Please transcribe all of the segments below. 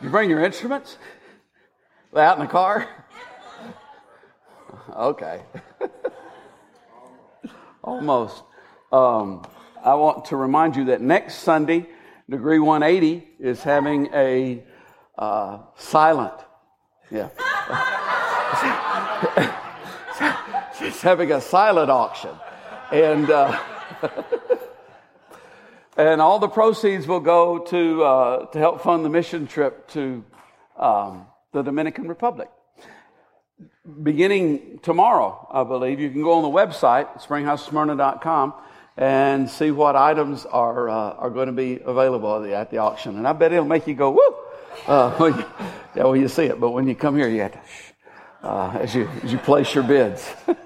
You bring your instruments? Out in the car? Okay. Almost. Um, I want to remind you that next Sunday, Degree 180 is having a uh, silent, yeah. it's having a silent auction. And, uh, and all the proceeds will go to, uh, to help fund the mission trip to um, the Dominican Republic. Beginning tomorrow, I believe, you can go on the website, springhousesmyrna.com, and see what items are, uh, are going to be available at the, auction. And I bet it'll make you go, woo! Uh, when you, yeah, you see it, but when you come here, you have to, shh, uh, as, you, as you place your bids. Does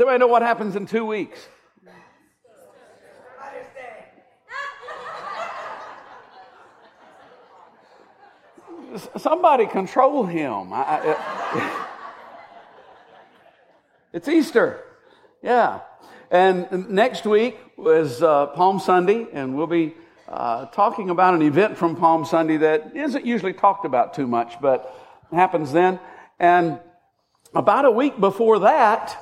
anybody know what happens in two weeks? Somebody control him. I, I, it's Easter. Yeah. And next week is uh, Palm Sunday, and we'll be uh, talking about an event from Palm Sunday that isn't usually talked about too much, but happens then. And about a week before that,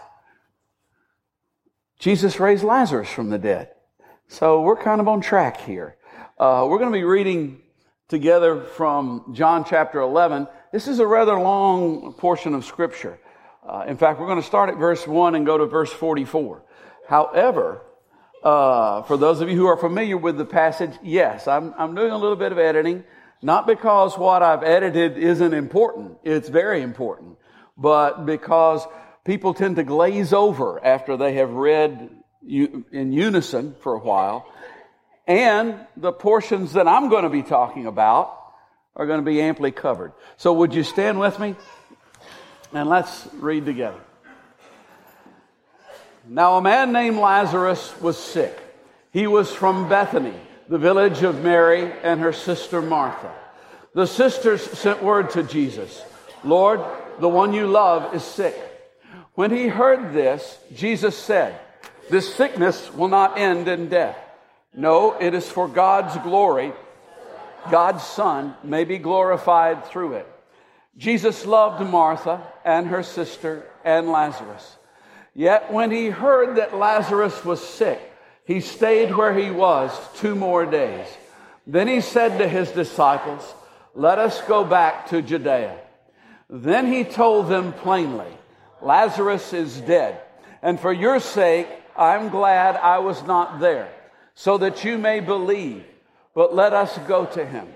Jesus raised Lazarus from the dead. So we're kind of on track here. Uh, we're going to be reading together from John chapter 11. This is a rather long portion of Scripture. Uh, in fact, we're going to start at verse 1 and go to verse 44. However, uh, for those of you who are familiar with the passage, yes, I'm, I'm doing a little bit of editing. Not because what I've edited isn't important. It's very important. But because people tend to glaze over after they have read in unison for a while. And the portions that I'm going to be talking about are going to be amply covered. So would you stand with me? And let's read together. Now a man named Lazarus was sick. He was from Bethany, the village of Mary and her sister Martha. The sisters sent word to Jesus, Lord, the one you love is sick. When he heard this, Jesus said, This sickness will not end in death. No, it is for God's glory. God's Son may be glorified through it. Jesus loved Martha and her sister and Lazarus. Yet when he heard that Lazarus was sick, he stayed where he was two more days. Then he said to his disciples, Let us go back to Judea. Then he told them plainly, Lazarus is dead. And for your sake, I'm glad I was not there, so that you may believe. But let us go to him.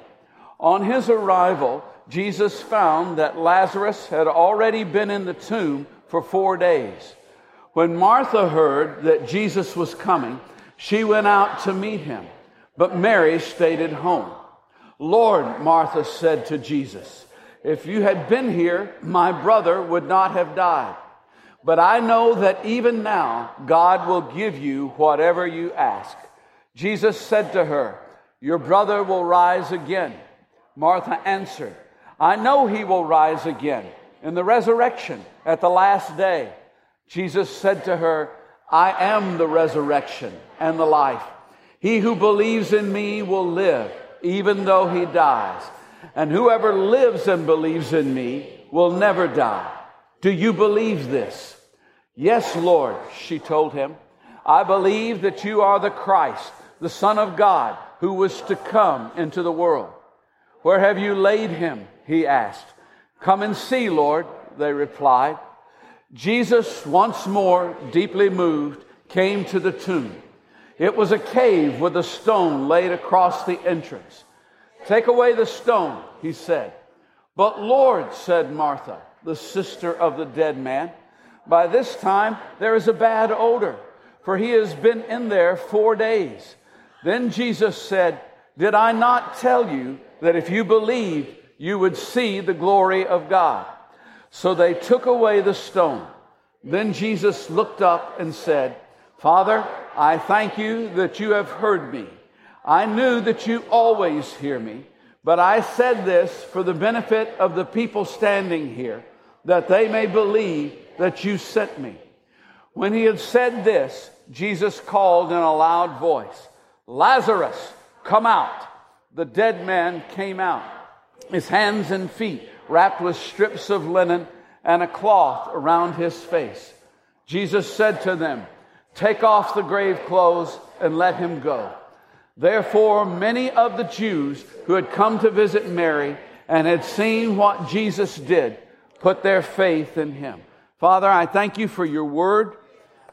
On his arrival, Jesus found that Lazarus had already been in the tomb for four days. When Martha heard that Jesus was coming, she went out to meet him, but Mary stayed at home. Lord, Martha said to Jesus, if you had been here, my brother would not have died. But I know that even now, God will give you whatever you ask. Jesus said to her, Your brother will rise again. Martha answered, I know he will rise again in the resurrection at the last day. Jesus said to her, I am the resurrection and the life. He who believes in me will live, even though he dies and whoever lives and believes in me will never die. Do you believe this? Yes, Lord, she told him. I believe that you are the Christ, the Son of God, who was to come into the world. Where have you laid him? He asked. Come and see, Lord, they replied. Jesus, once more deeply moved, came to the tomb. It was a cave with a stone laid across the entrance. Take away the stone, he said. But Lord, said Martha, the sister of the dead man, by this time there is a bad odor, for he has been in there four days. Then Jesus said, Did I not tell you that if you believed, you would see the glory of God? So they took away the stone. Then Jesus looked up and said, Father, I thank you that you have heard me. I knew that you always hear me, but I said this for the benefit of the people standing here, that they may believe that you sent me. When he had said this, Jesus called in a loud voice, Lazarus, come out. the dead man came out, his hands and feet wrapped with strips of linen and a cloth around his face. Jesus said to them, Take off the grave clothes and let him go. Therefore, many of the Jews who had come to visit Mary and had seen what Jesus did put their faith in him. Father, I thank you for your word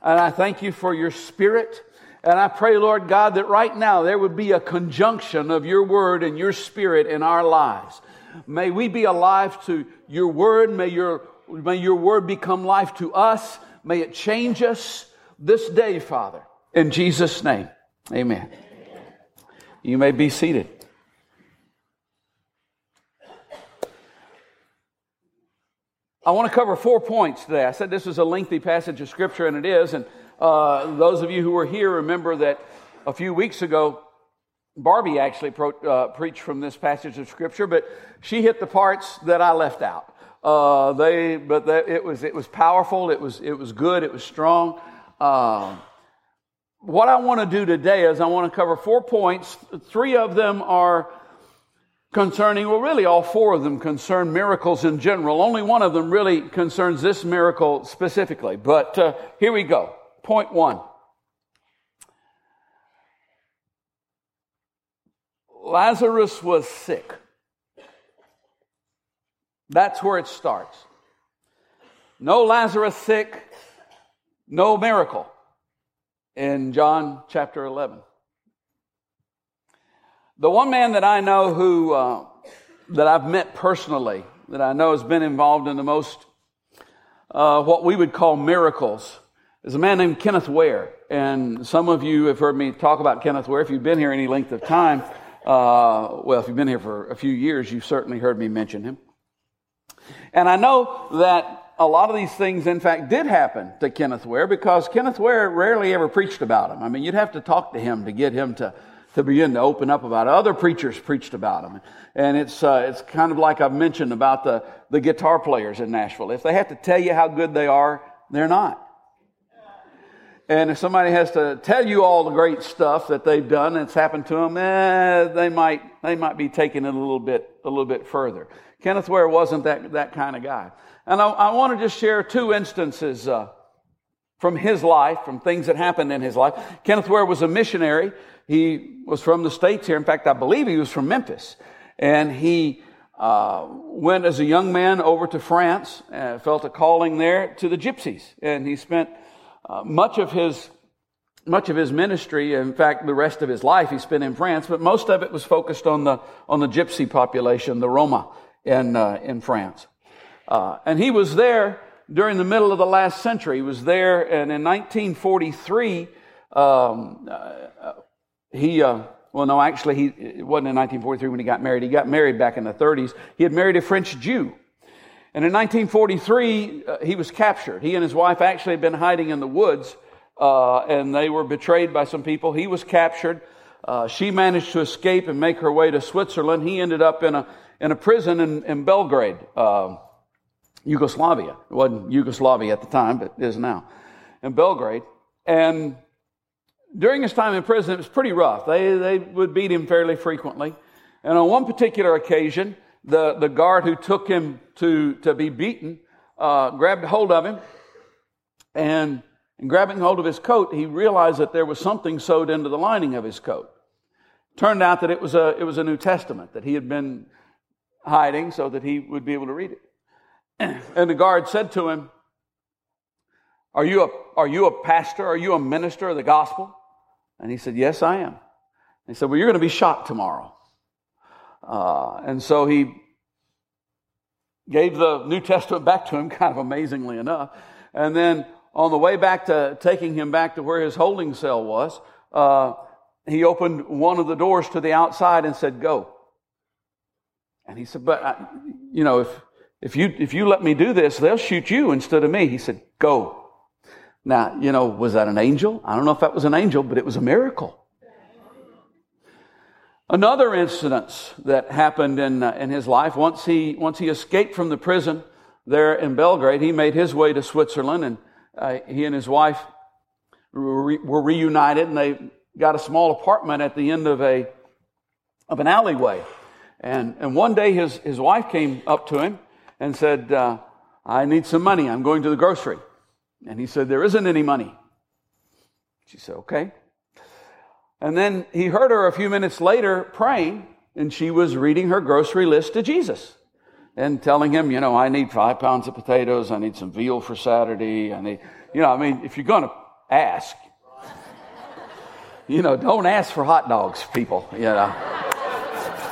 and I thank you for your spirit. And I pray, Lord God, that right now there would be a conjunction of your word and your spirit in our lives. May we be alive to your word. May your, may your word become life to us. May it change us this day, Father. In Jesus' name, amen. You may be seated. I want to cover four points today. I said this was a lengthy passage of Scripture, and it is. And uh, those of you who were here remember that a few weeks ago, Barbie actually pro- uh, preached from this passage of Scripture, but she hit the parts that I left out. Uh, they, but it was it was powerful. It was it was good. It was strong. Uh, what I want to do today is I want to cover four points. Three of them are concerning, well, really all four of them concern miracles in general. Only one of them really concerns this miracle specifically. But uh, here we go. Point one. Lazarus was sick. That's where it starts. No Lazarus sick, no miracle in John chapter 11. The one man that I know who, uh, that I've met personally, that I know has been involved in the most, uh, what we would call miracles, is a man named Kenneth Ware. And some of you have heard me talk about Kenneth Ware. If you've been here any length of time, uh, well, if you've been here for a few years, you've certainly heard me mention him. And I know that a lot of these things, in fact, did happen to Kenneth Ware because Kenneth Ware rarely ever preached about him. I mean, you'd have to talk to him to get him to to begin to open up about it. Other preachers preached about them. And it's, uh, it's kind of like I've mentioned about the, the guitar players in Nashville. If they have to tell you how good they are, they're not. And if somebody has to tell you all the great stuff that they've done that's happened to them, eh, they might, they might be taking it a little bit, a little bit further. Kenneth Ware wasn't that, that kind of guy. And I, I want to just share two instances, uh, from his life, from things that happened in his life. Kenneth Ware was a missionary he was from the States here. In fact, I believe he was from Memphis. And he uh, went as a young man over to France, uh, felt a calling there to the gypsies. And he spent uh, much of his much of his ministry, in fact, the rest of his life, he spent in France, but most of it was focused on the on the gypsy population, the Roma, in uh, in France. Uh, and he was there during the middle of the last century. He was there, and in 1943, um, uh, he, uh, well, no, actually, he, it wasn't in 1943 when he got married. He got married back in the 30s. He had married a French Jew. And in 1943, uh, he was captured. He and his wife actually had been hiding in the woods, uh, and they were betrayed by some people. He was captured. Uh, she managed to escape and make her way to Switzerland. He ended up in a, in a prison in, in Belgrade, uh, Yugoslavia. It wasn't Yugoslavia at the time, but it is now. In Belgrade. And during his time in prison, it was pretty rough. They, they would beat him fairly frequently. And on one particular occasion, the, the guard who took him to, to be beaten uh, grabbed hold of him. And in grabbing hold of his coat, he realized that there was something sewed into the lining of his coat. Turned out that it was a, it was a New Testament that he had been hiding so that he would be able to read it. And the guard said to him, are you a, are you a pastor? Are you a minister of the gospel? And he said, Yes, I am. He said, Well, you're going to be shot tomorrow. Uh, and so he gave the New Testament back to him, kind of amazingly enough. And then on the way back to taking him back to where his holding cell was, uh, he opened one of the doors to the outside and said, Go. And he said, But, I, you know, if, if, you, if you let me do this, they'll shoot you instead of me. He said, Go. Now, you know, was that an angel? I don't know if that was an angel, but it was a miracle. Another incident that happened in, uh, in his life, once he, once he escaped from the prison there in Belgrade, he made his way to Switzerland and uh, he and his wife were, re- were reunited and they got a small apartment at the end of a, of an alleyway. And, and one day his, his wife came up to him and said, uh, I need some money. I'm going to the grocery. And he said, There isn't any money. She said, Okay. And then he heard her a few minutes later praying, and she was reading her grocery list to Jesus and telling him, you know, I need five pounds of potatoes, I need some veal for Saturday, I need, you know, I mean, if you're going to ask, you know, don't ask for hot dogs, people, you know,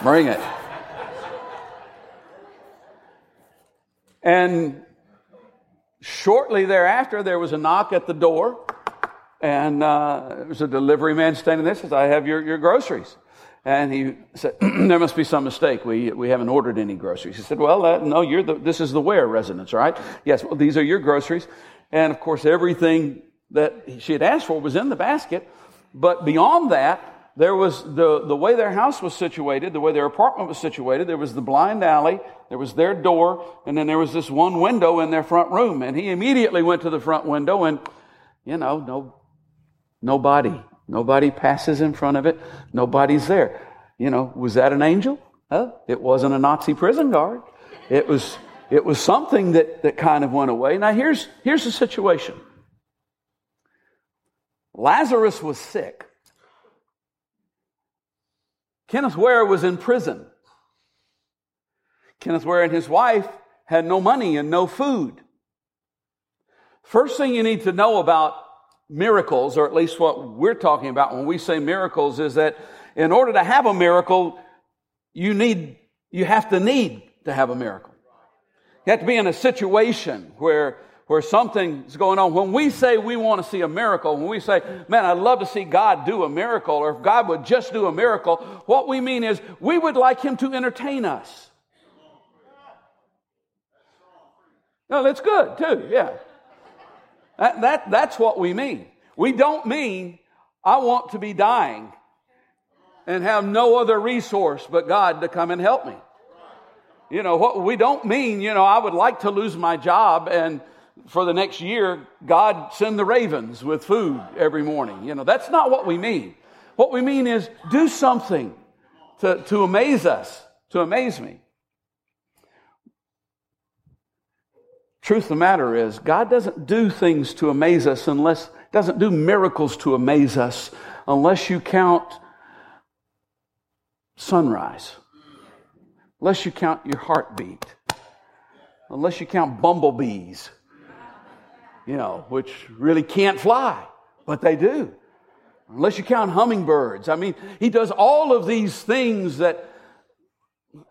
bring it. And shortly thereafter, there was a knock at the door, and uh, there was a delivery man standing there. Says, "I have your, your groceries." And he said, "There must be some mistake. We we haven't ordered any groceries." He said, "Well, uh, no, you're the, this is the Ware residence, right? Yes. Well, these are your groceries." And of course, everything that she had asked for was in the basket. But beyond that, there was the, the way their house was situated, the way their apartment was situated, there was the blind alley, there was their door, and then there was this one window in their front room. And he immediately went to the front window and, you know, no, nobody, nobody passes in front of it. Nobody's there. You know, was that an angel? Huh? It wasn't a Nazi prison guard. It was, it was something that, that kind of went away. Now here's, here's the situation. Lazarus was sick. Kenneth Ware was in prison. Kenneth Ware and his wife had no money and no food. First thing you need to know about miracles, or at least what we're talking about when we say miracles, is that in order to have a miracle, you need, you have to need to have a miracle. You have to be in a situation where where something's going on. When we say we want to see a miracle, when we say, man, I'd love to see God do a miracle, or if God would just do a miracle, what we mean is we would like Him to entertain us. No, that's good too, yeah. That, that, that's what we mean. We don't mean, I want to be dying and have no other resource but God to come and help me. You know, what we don't mean, you know, I would like to lose my job and for the next year, God send the ravens with food every morning. You know, that's not what we mean. What we mean is do something to, to amaze us, to amaze me. Truth of the matter is, God doesn't do things to amaze us unless, doesn't do miracles to amaze us unless you count sunrise, unless you count your heartbeat, unless you count bumblebees you know, which really can't fly, but they do. Unless you count hummingbirds. I mean, he does all of these things that,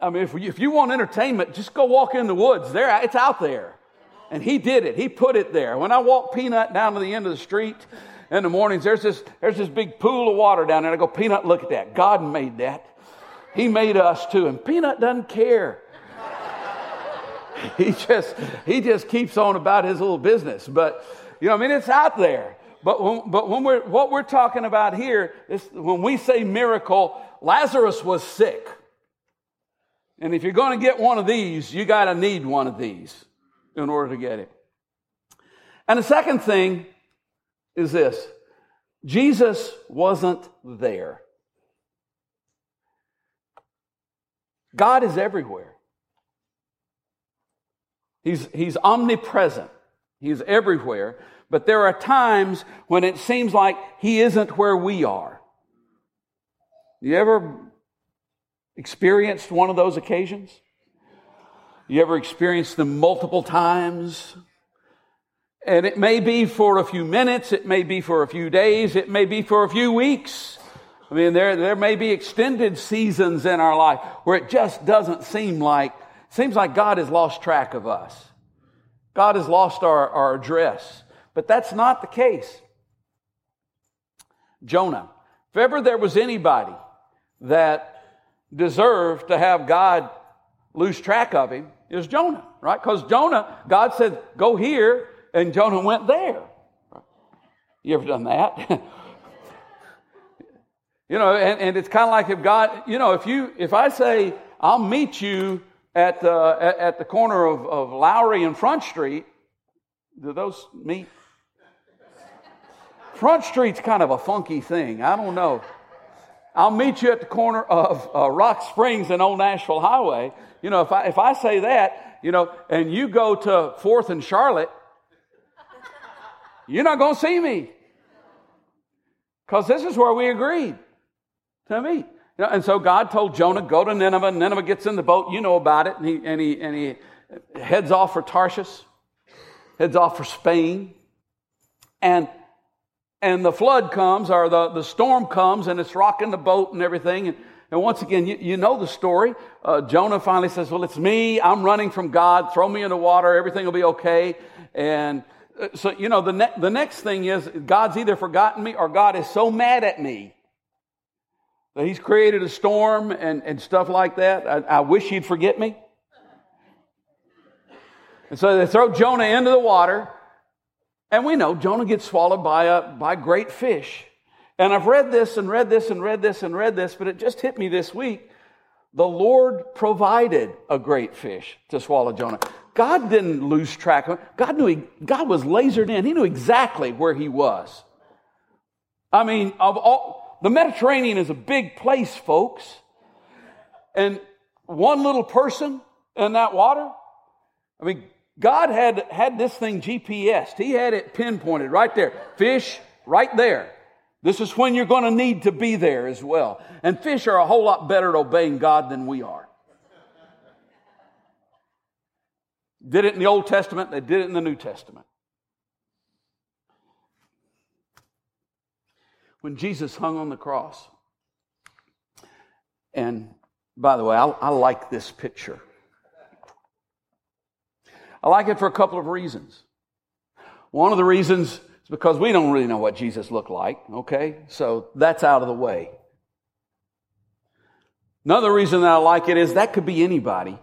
I mean, if you, if you want entertainment, just go walk in the woods. There, it's out there. And he did it. He put it there. When I walk Peanut down to the end of the street in the mornings, there's this, there's this big pool of water down there. I go, Peanut, look at that. God made that. He made us too. And Peanut doesn't care. he just he just keeps on about his little business. But you know, I mean, it's out there. But when, but when we're what we're talking about here is when we say miracle, Lazarus was sick. And if you're going to get one of these, you got to need one of these in order to get it. And the second thing is this Jesus wasn't there. God is everywhere. He's, he's omnipresent. He's everywhere. But there are times when it seems like he isn't where we are. You ever experienced one of those occasions? You ever experienced them multiple times? And it may be for a few minutes, it may be for a few days, it may be for a few weeks. I mean, there, there may be extended seasons in our life where it just doesn't seem like Seems like God has lost track of us. God has lost our, our address. But that's not the case. Jonah. If ever there was anybody that deserved to have God lose track of him, is Jonah, right? Because Jonah, God said, go here, and Jonah went there. You ever done that? you know, and, and it's kind of like if God, you know, if you, if I say, I'll meet you at, uh, at, at, the corner of, of Lowry and Front Street. Do those meet? Front Street's kind of a funky thing. I don't know. I'll meet you at the corner of uh, Rock Springs and Old Nashville Highway. You know, if I, if I say that, you know, and you go to Fourth and Charlotte, you're not going to see me. Because this is where we agreed to meet. You know, and so God told Jonah, go to Nineveh. Nineveh gets in the boat. You know about it. And he, and he, and he heads off for Tarshish, heads off for Spain. And and the flood comes or the, the storm comes and it's rocking the boat and everything. And, and once again, you, you know the story. Uh, Jonah finally says, Well, it's me. I'm running from God. Throw me in the water. Everything will be okay. And uh, so, you know, the, ne- the next thing is God's either forgotten me or God is so mad at me that He's created a storm and, and stuff like that. I, I wish He'd forget me. And so they throw Jonah into the water. And we know Jonah gets swallowed by a by great fish. And I've read this and read this and read this and read this, but it just hit me this week. The Lord provided a great fish to swallow Jonah. God didn't lose track of it. God knew he, God was lasered in. He knew exactly where he was. I mean, of all, the Mediterranean is a big place, folks. And one little person in that water, I mean, God had, had this thing GPSed. He had it pinpointed right there. Fish right there. This is when you're going to need to be there as well. And fish are a whole lot better at obeying God than we are. Did it in the Old Testament, they did it in the New Testament. When Jesus hung on the cross, and by the way, I, I like this picture. I like it for a couple of reasons. One of the reasons is because we don't really know what Jesus looked like, okay? So that's out of the way. Another reason that I like it is that could be anybody,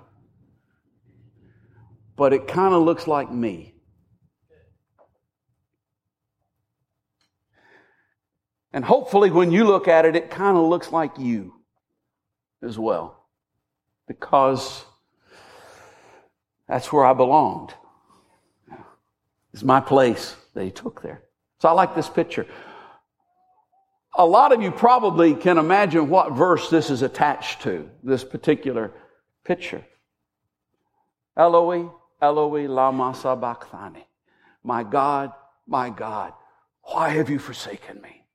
but it kind of looks like me. And hopefully, when you look at it, it kind of looks like you as well. Because that's where I belonged. It's my place that he took there. So I like this picture. A lot of you probably can imagine what verse this is attached to, this particular picture. Eloi, Eloi, lama sabachthani. My God, my God, why have you forsaken me?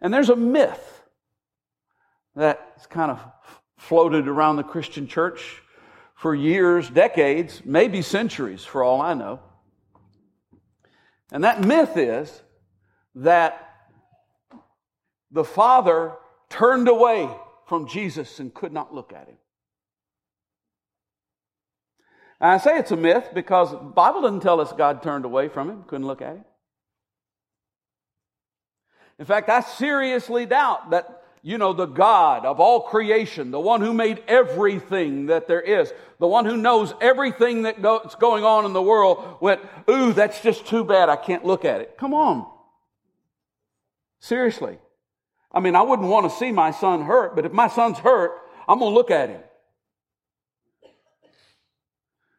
And there's a myth that's kind of floated around the Christian church for years, decades, maybe centuries for all I know. And that myth is that the Father turned away from Jesus and could not look at him. And I say it's a myth because the Bible doesn't tell us God turned away from him, couldn't look at him. In fact, I seriously doubt that you know, the God of all creation, the one who made everything that there is, the one who knows everything that's going on in the world, went, ooh, that's just too bad. I can't look at it. Come on. Seriously. I mean, I wouldn't want to see my son hurt, but if my son's hurt, I'm going to look at him.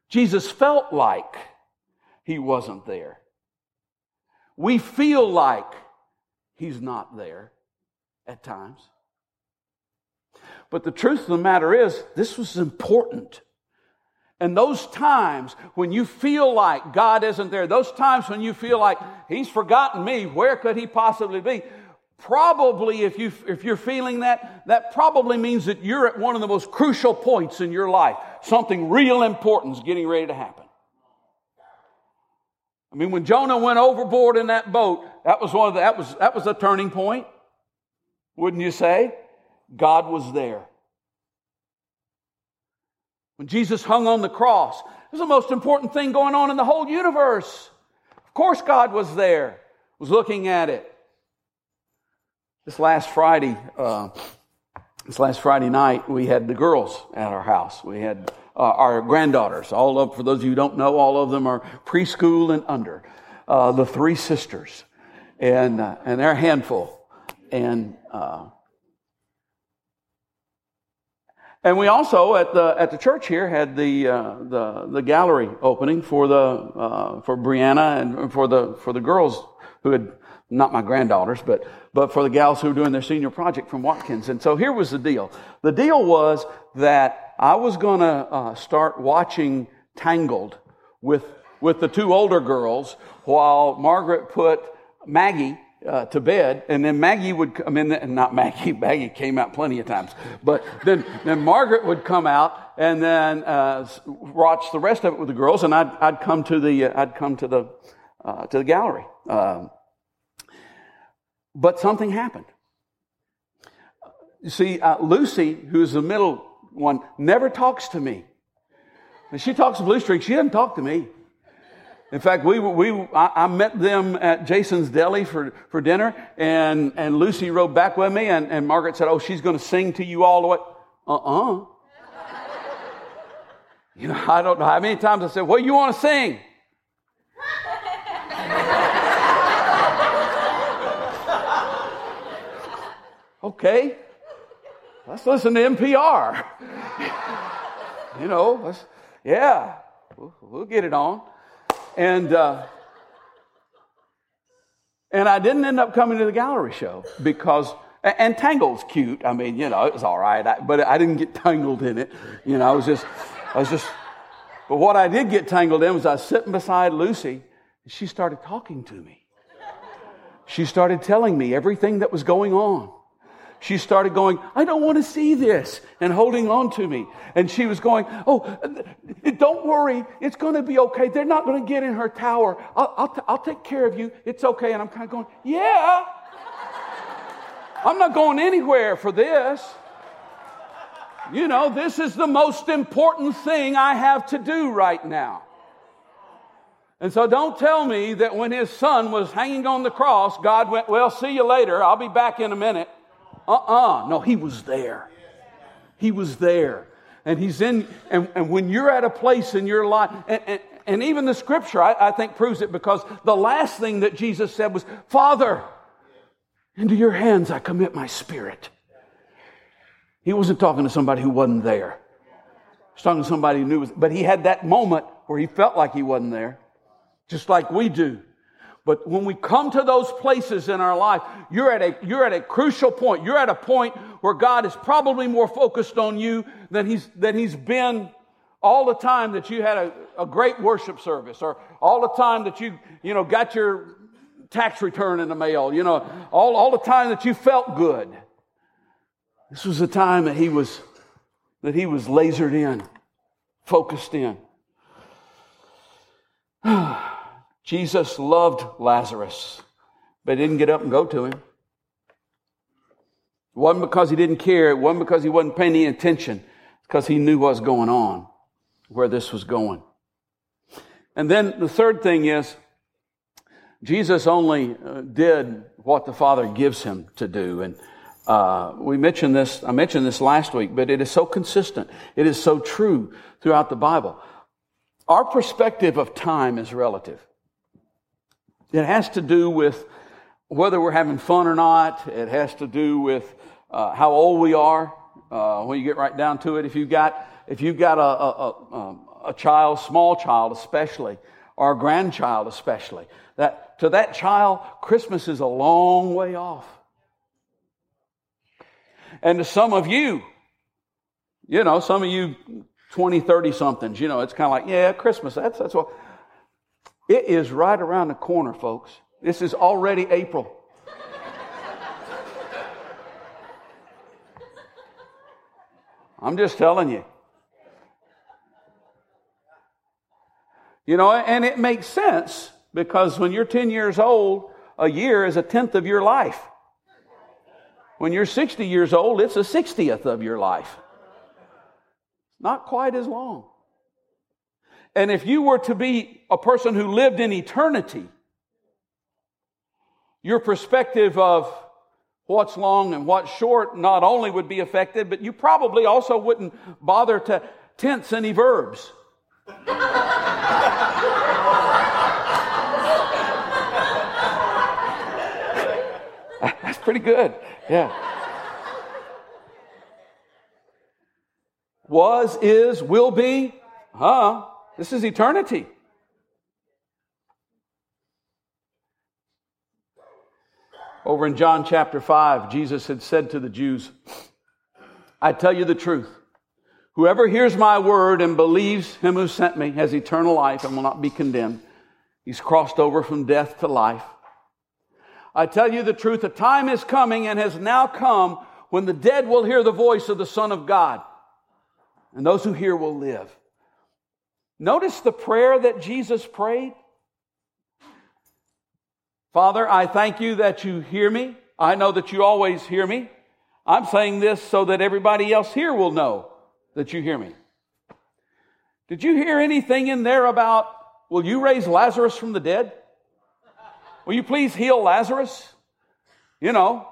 Jesus felt like he wasn't there. We feel like he's not there at times. But the truth of the matter is, this was important. And those times when you feel like God isn't there, those times when you feel like He's forgotten me, where could He possibly be? Probably, if, you, if you're feeling that, that probably means that you're at one of the most crucial points in your life. Something real important is getting ready to happen. I mean, when Jonah went overboard in that boat, that was one of the, that was, that was a turning point. Wouldn't you say? God was there. When Jesus hung on the cross, it was the most important thing going on in the whole universe. Of course, God was there, was looking at it. This last Friday, uh, this last Friday night, we had the girls at our house. We had uh, our granddaughters. All of, for those of you who don't know, all of them are preschool and under. Uh, the three sisters, and uh, and they're a handful. And uh, And we also at the at the church here had the uh, the the gallery opening for the uh, for Brianna and for the for the girls who had not my granddaughters, but, but for the gals who were doing their senior project from Watkins. And so here was the deal. The deal was that I was going to uh, start watching Tangled with, with the two older girls while Margaret put Maggie uh, to bed, and then Maggie would come in, and not Maggie, Maggie came out plenty of times, but then, then Margaret would come out and then uh, watch the rest of it with the girls, and I'd, I'd come to the, uh, I'd come to the, uh, to the gallery. Um, but something happened. You see, uh, Lucy, who's the middle one, never talks to me. When she talks to Blue Streak, she doesn't talk to me. In fact, we, we, I, met them at Jason's Deli for, for dinner, and, and Lucy rode back with me, and, and Margaret said, Oh, she's going to sing to you all the way. Uh uh-uh. uh You know, I don't know how many times I said, What do you want to sing? okay, let's listen to NPR. you know, yeah, we'll, we'll, get it on. And, uh, and I didn't end up coming to the gallery show because, and Tangled's cute. I mean, you know, it was all right, I, but I didn't get tangled in it. You know, I was just, I was just, but what I did get tangled in was I was sitting beside Lucy and she started talking to me. She started telling me everything that was going on she started going, I don't want to see this, and holding on to me. And she was going, Oh, don't worry, it's going to be okay. They're not going to get in her tower. I'll, I'll, t- I'll take care of you. It's okay. And I'm kind of going, Yeah. I'm not going anywhere for this. You know, this is the most important thing I have to do right now. And so don't tell me that when his son was hanging on the cross, God went, Well, see you later. I'll be back in a minute. Uh uh No, he was there. He was there. And he's in, and, and when you're at a place in your life, and, and, and even the scripture, I, I think, proves it because the last thing that Jesus said was, Father, into your hands I commit my spirit. He wasn't talking to somebody who wasn't there. He was talking to somebody who knew, but he had that moment where he felt like he wasn't there, just like we do. But when we come to those places in our life, you're at a, you're at a crucial point. You're at a point where God is probably more focused on you than he's, than he's been all the time that you had a, a great worship service or all the time that you, you know, got your tax return in the mail, you know, all, all the time that you felt good. This was the time that he was, that he was lasered in, focused in. Jesus loved Lazarus, but he didn't get up and go to him. It wasn't because he didn't care. It wasn't because he wasn't paying any attention. Because he knew what was going on, where this was going. And then the third thing is, Jesus only uh, did what the Father gives him to do. And uh, we mentioned this, I mentioned this last week, but it is so consistent. It is so true throughout the Bible. Our perspective of time is relative. It has to do with whether we're having fun or not. It has to do with uh, how old we are. Uh, when you get right down to it, if you've got if you've got a, a, a, a child, small child especially, or a grandchild especially, that to that child, Christmas is a long way off. And to some of you, you know, some of you 20, 30 somethings, you know, it's kind of like, yeah, Christmas, that's, that's what. It is right around the corner, folks. This is already April. I'm just telling you. You know, and it makes sense because when you're 10 years old, a year is a tenth of your life. When you're 60 years old, it's a 60th of your life. Not quite as long. And if you were to be a person who lived in eternity, your perspective of what's long and what's short not only would be affected, but you probably also wouldn't bother to tense any verbs. That's pretty good. Yeah. Was, is, will be. Huh? This is eternity. over in John chapter 5, Jesus had said to the Jews, I tell you the truth. Whoever hears my word and believes him who sent me has eternal life and will not be condemned. He's crossed over from death to life. I tell you the truth, a time is coming and has now come when the dead will hear the voice of the Son of God, and those who hear will live. Notice the prayer that Jesus prayed. Father, I thank you that you hear me. I know that you always hear me. I'm saying this so that everybody else here will know that you hear me. Did you hear anything in there about, will you raise Lazarus from the dead? Will you please heal Lazarus? You know.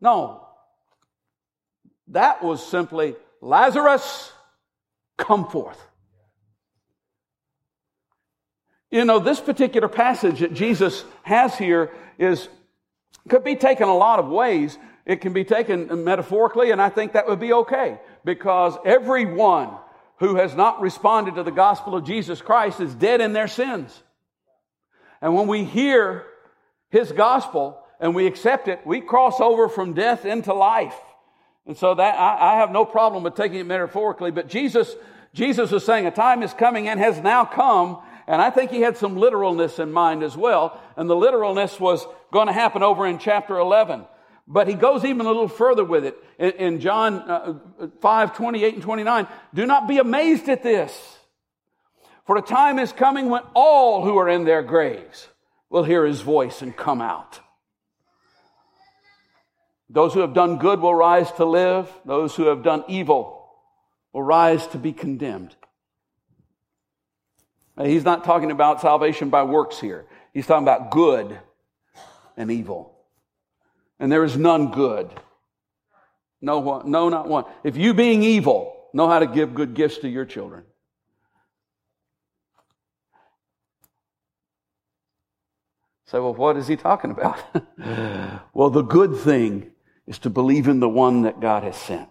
No. That was simply, Lazarus, come forth. You know, this particular passage that Jesus has here is, could be taken a lot of ways. It can be taken metaphorically, and I think that would be okay because everyone who has not responded to the gospel of Jesus Christ is dead in their sins. And when we hear his gospel and we accept it, we cross over from death into life. And so that I, I have no problem with taking it metaphorically, but Jesus, Jesus was saying a time is coming and has now come and I think he had some literalness in mind as well. And the literalness was going to happen over in chapter 11. But he goes even a little further with it in, in John uh, 5 28 and 29. Do not be amazed at this, for a time is coming when all who are in their graves will hear his voice and come out. Those who have done good will rise to live, those who have done evil will rise to be condemned. He's not talking about salvation by works here. He's talking about good and evil. And there is none good. No one, no, not one. If you being evil know how to give good gifts to your children. Say, so, well, what is he talking about? well, the good thing is to believe in the one that God has sent.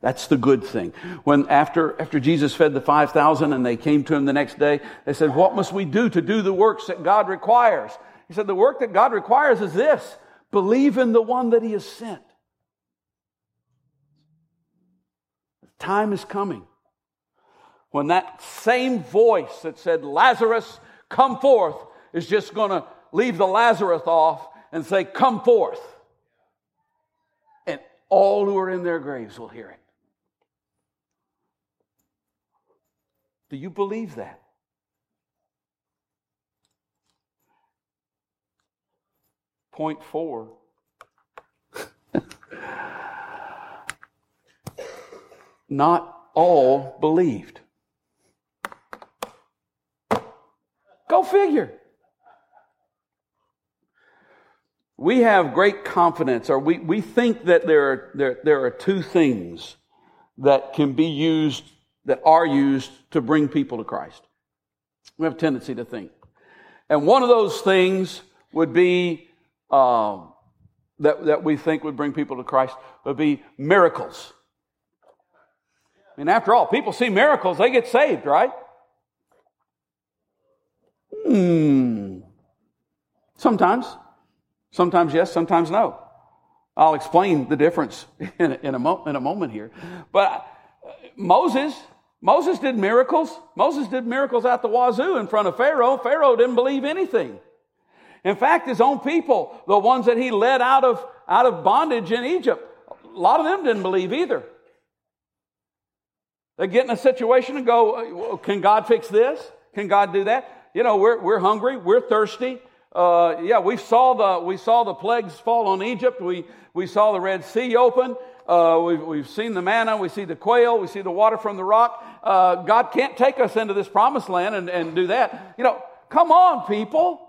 That's the good thing. When after, after Jesus fed the 5,000 and they came to him the next day, they said, what must we do to do the works that God requires? He said, the work that God requires is this. Believe in the one that he has sent. The time is coming when that same voice that said, Lazarus, come forth, is just going to leave the Lazarus off and say, come forth. And all who are in their graves will hear it. Do you believe that? Point four. Not all believed. Go figure. We have great confidence, or we, we think that there are, there, there are two things that can be used that are used to bring people to Christ. We have a tendency to think. And one of those things would be um, that, that we think would bring people to Christ would be miracles. I mean, after all, people see miracles, they get saved, right? Hmm. Sometimes. Sometimes yes, sometimes no. I'll explain the difference in a, in a, mo- in a moment here. But uh, Moses Moses did miracles. Moses did miracles out the wazoo in front of Pharaoh. Pharaoh didn't believe anything. In fact, his own people, the ones that he led out of, out of bondage in Egypt, a lot of them didn't believe either. They get in a situation and go, can God fix this? Can God do that? You know, we're, we're hungry. We're thirsty. Uh, yeah, we saw the, we saw the plagues fall on Egypt. We, we saw the Red Sea open. Uh, we've, we've seen the manna, we see the quail, we see the water from the rock. Uh, God can't take us into this promised land and, and do that. You know, come on, people.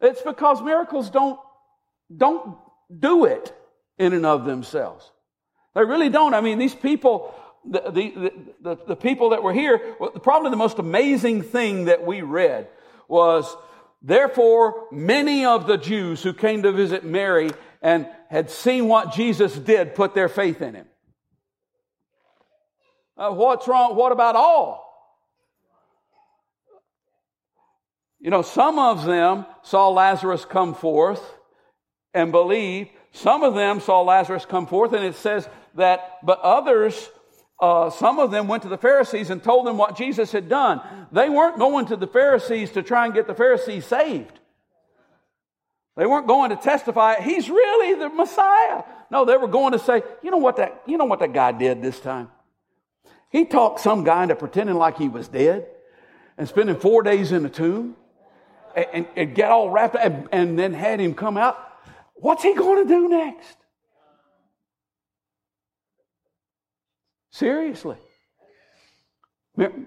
It's because miracles don't, don't do it in and of themselves. They really don't. I mean, these people, the, the, the, the people that were here, probably the most amazing thing that we read was, therefore, many of the Jews who came to visit Mary and had seen what Jesus did put their faith in him. Uh, what's wrong? What about all? You know, some of them saw Lazarus come forth and believed. Some of them saw Lazarus come forth, and it says that, but others, uh, some of them went to the Pharisees and told them what Jesus had done. They weren't going to the Pharisees to try and get the Pharisees saved. They weren't going to testify, he's really the Messiah. No, they were going to say, you know what that, you know what that guy did this time? He talked some guy into pretending like he was dead and spending four days in the tomb and, and, and get all wrapped up and, and then had him come out. What's he going to do next? Seriously.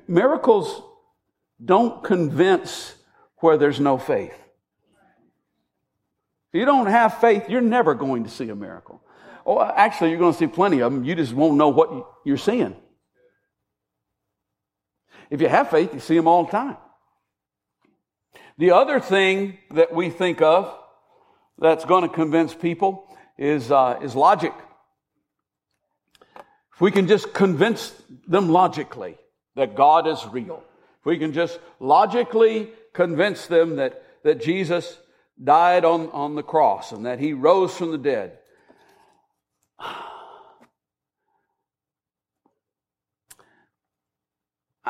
Miracles don't convince where there's no faith. If you don't have faith, you're never going to see a miracle. Oh, actually, you're going to see plenty of them. You just won't know what you're seeing. If you have faith, you see them all the time. The other thing that we think of that's going to convince people is, uh, is logic. If we can just convince them logically that God is real, if we can just logically convince them that, that Jesus died on, on the cross and that he rose from the dead,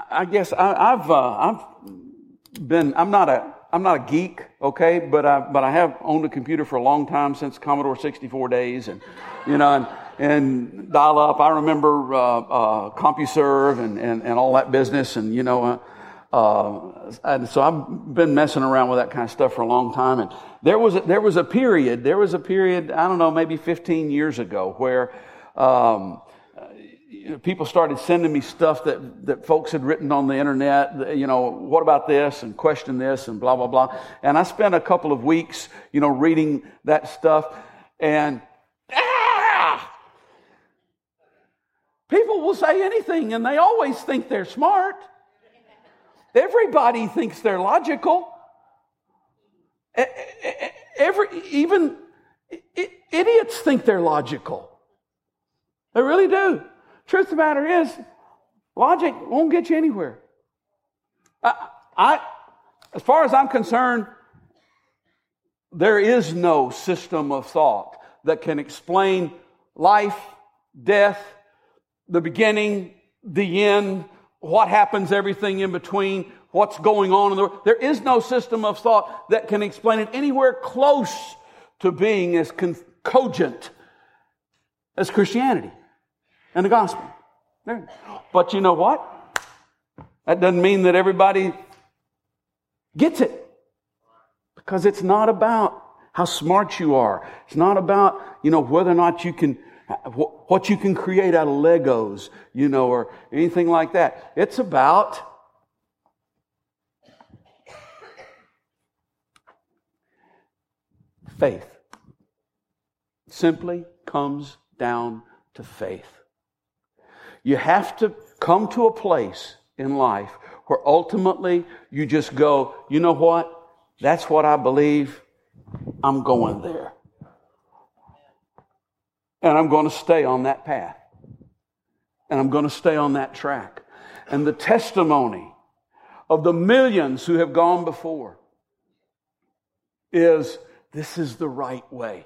I guess I, have uh, I've been I'm not a I'm not a geek, okay, but I but I have owned a computer for a long time since Commodore 64 days, and you know, and, and dial up. I remember uh, uh, CompuServe and, and and all that business, and you know, uh, and so I've been messing around with that kind of stuff for a long time. And there was a, there was a period, there was a period I don't know, maybe 15 years ago where. Um, you know, people started sending me stuff that, that folks had written on the internet, you know, what about this and question this and blah, blah, blah. And I spent a couple of weeks, you know, reading that stuff and ah! People will say anything and they always think they're smart. Everybody thinks they're logical. Every, even idiots think they're logical. They really do. Truth of the matter is, logic won't get you anywhere. I, I, as far as I'm concerned, there is no system of thought that can explain life, death, the beginning, the end, what happens, everything in between, what's going on in the world. There is no system of thought that can explain it anywhere close to being as cogent as Christianity and the gospel. But you know what? That doesn't mean that everybody gets it. Because it's not about how smart you are. It's not about, you know, whether or not you can, what you can create out of Legos, you know, or anything like that. It's about faith. Simply comes down to faith. You have to come to a place in life where ultimately you just go, you know what? That's what I believe. I'm going there. And I'm going to stay on that path. And I'm going to stay on that track. And the testimony of the millions who have gone before is this is the right way.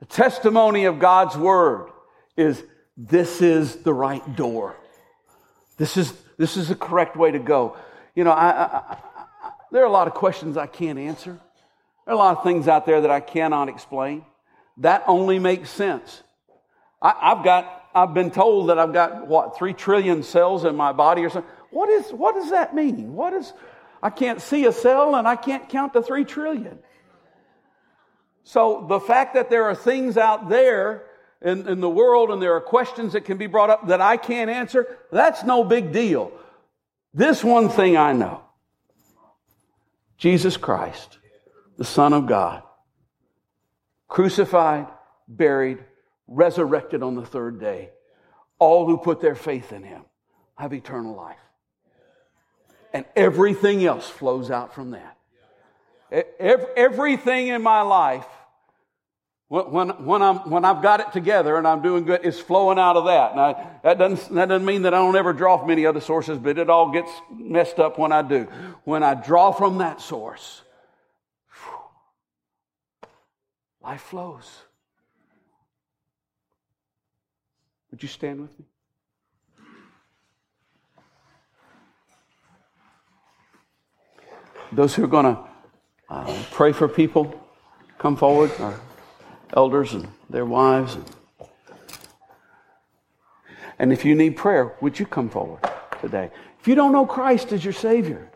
The testimony of God's word is this is the right door. This is, this is the correct way to go. You know, I, I, I, there are a lot of questions I can't answer. There are a lot of things out there that I cannot explain. That only makes sense. I, I've got, I've been told that I've got, what, three trillion cells in my body or something. What is, what does that mean? What is, I can't see a cell and I can't count to three trillion. So the fact that there are things out there in, in the world and there are questions that can be brought up that I can't answer, that's no big deal. This one thing I know Jesus Christ, the Son of God, crucified, buried, resurrected on the third day. All who put their faith in him have eternal life. And everything else flows out from that. Everything in my life When, when, I'm, when I've got it together and I'm doing good, is flowing out of that. Now, that doesn't, that doesn't mean that I don't ever draw from any other sources, but it all gets messed up when I do. When I draw from that source, life flows. Would you stand with me? Those who are going to uh, pray for people, come forward. Our elders and their wives. And if you need prayer, would you come forward today? If you don't know Christ as your Savior,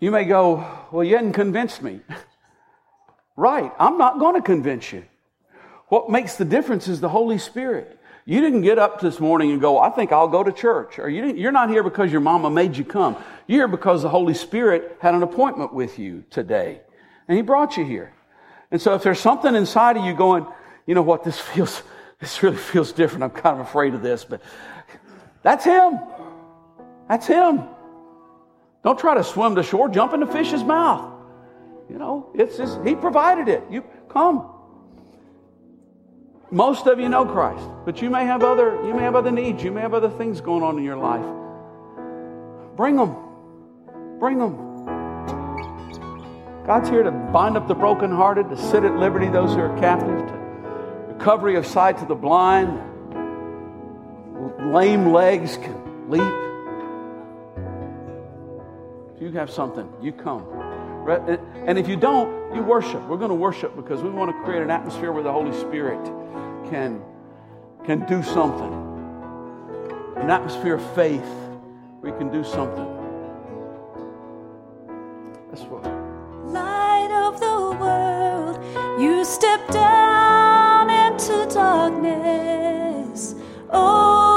you may go, Well, you hadn't convinced me. right, I'm not going to convince you. What makes the difference is the Holy Spirit. You didn't get up this morning and go, I think I'll go to church. Or you you're not here because your mama made you come. You're here because the Holy Spirit had an appointment with you today. And He brought you here. And so if there's something inside of you going, you know what, this feels, this really feels different. I'm kind of afraid of this, but that's Him. That's Him. Don't try to swim to shore, jump in the fish's mouth. You know, it's just, He provided it. You come. Most of you know Christ, but you may have other you may have other needs. You may have other things going on in your life. Bring them. Bring them. God's here to bind up the brokenhearted, to set at liberty those who are captive, to recovery of sight to the blind. Lame legs can leap. If you have something, you come. And if you don't, you worship. We're going to worship because we want to create an atmosphere where the Holy Spirit can, can do something. An atmosphere of faith we can do something. That's what. Light of the world, you step down into darkness. Open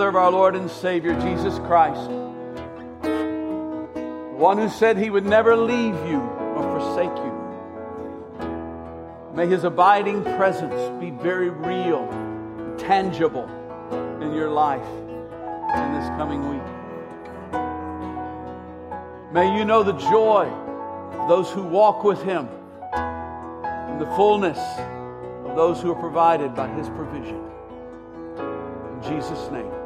Father of our Lord and Savior, Jesus Christ, one who said he would never leave you or forsake you, may his abiding presence be very real, tangible in your life in this coming week. May you know the joy of those who walk with him and the fullness of those who are provided by his provision. In Jesus' name.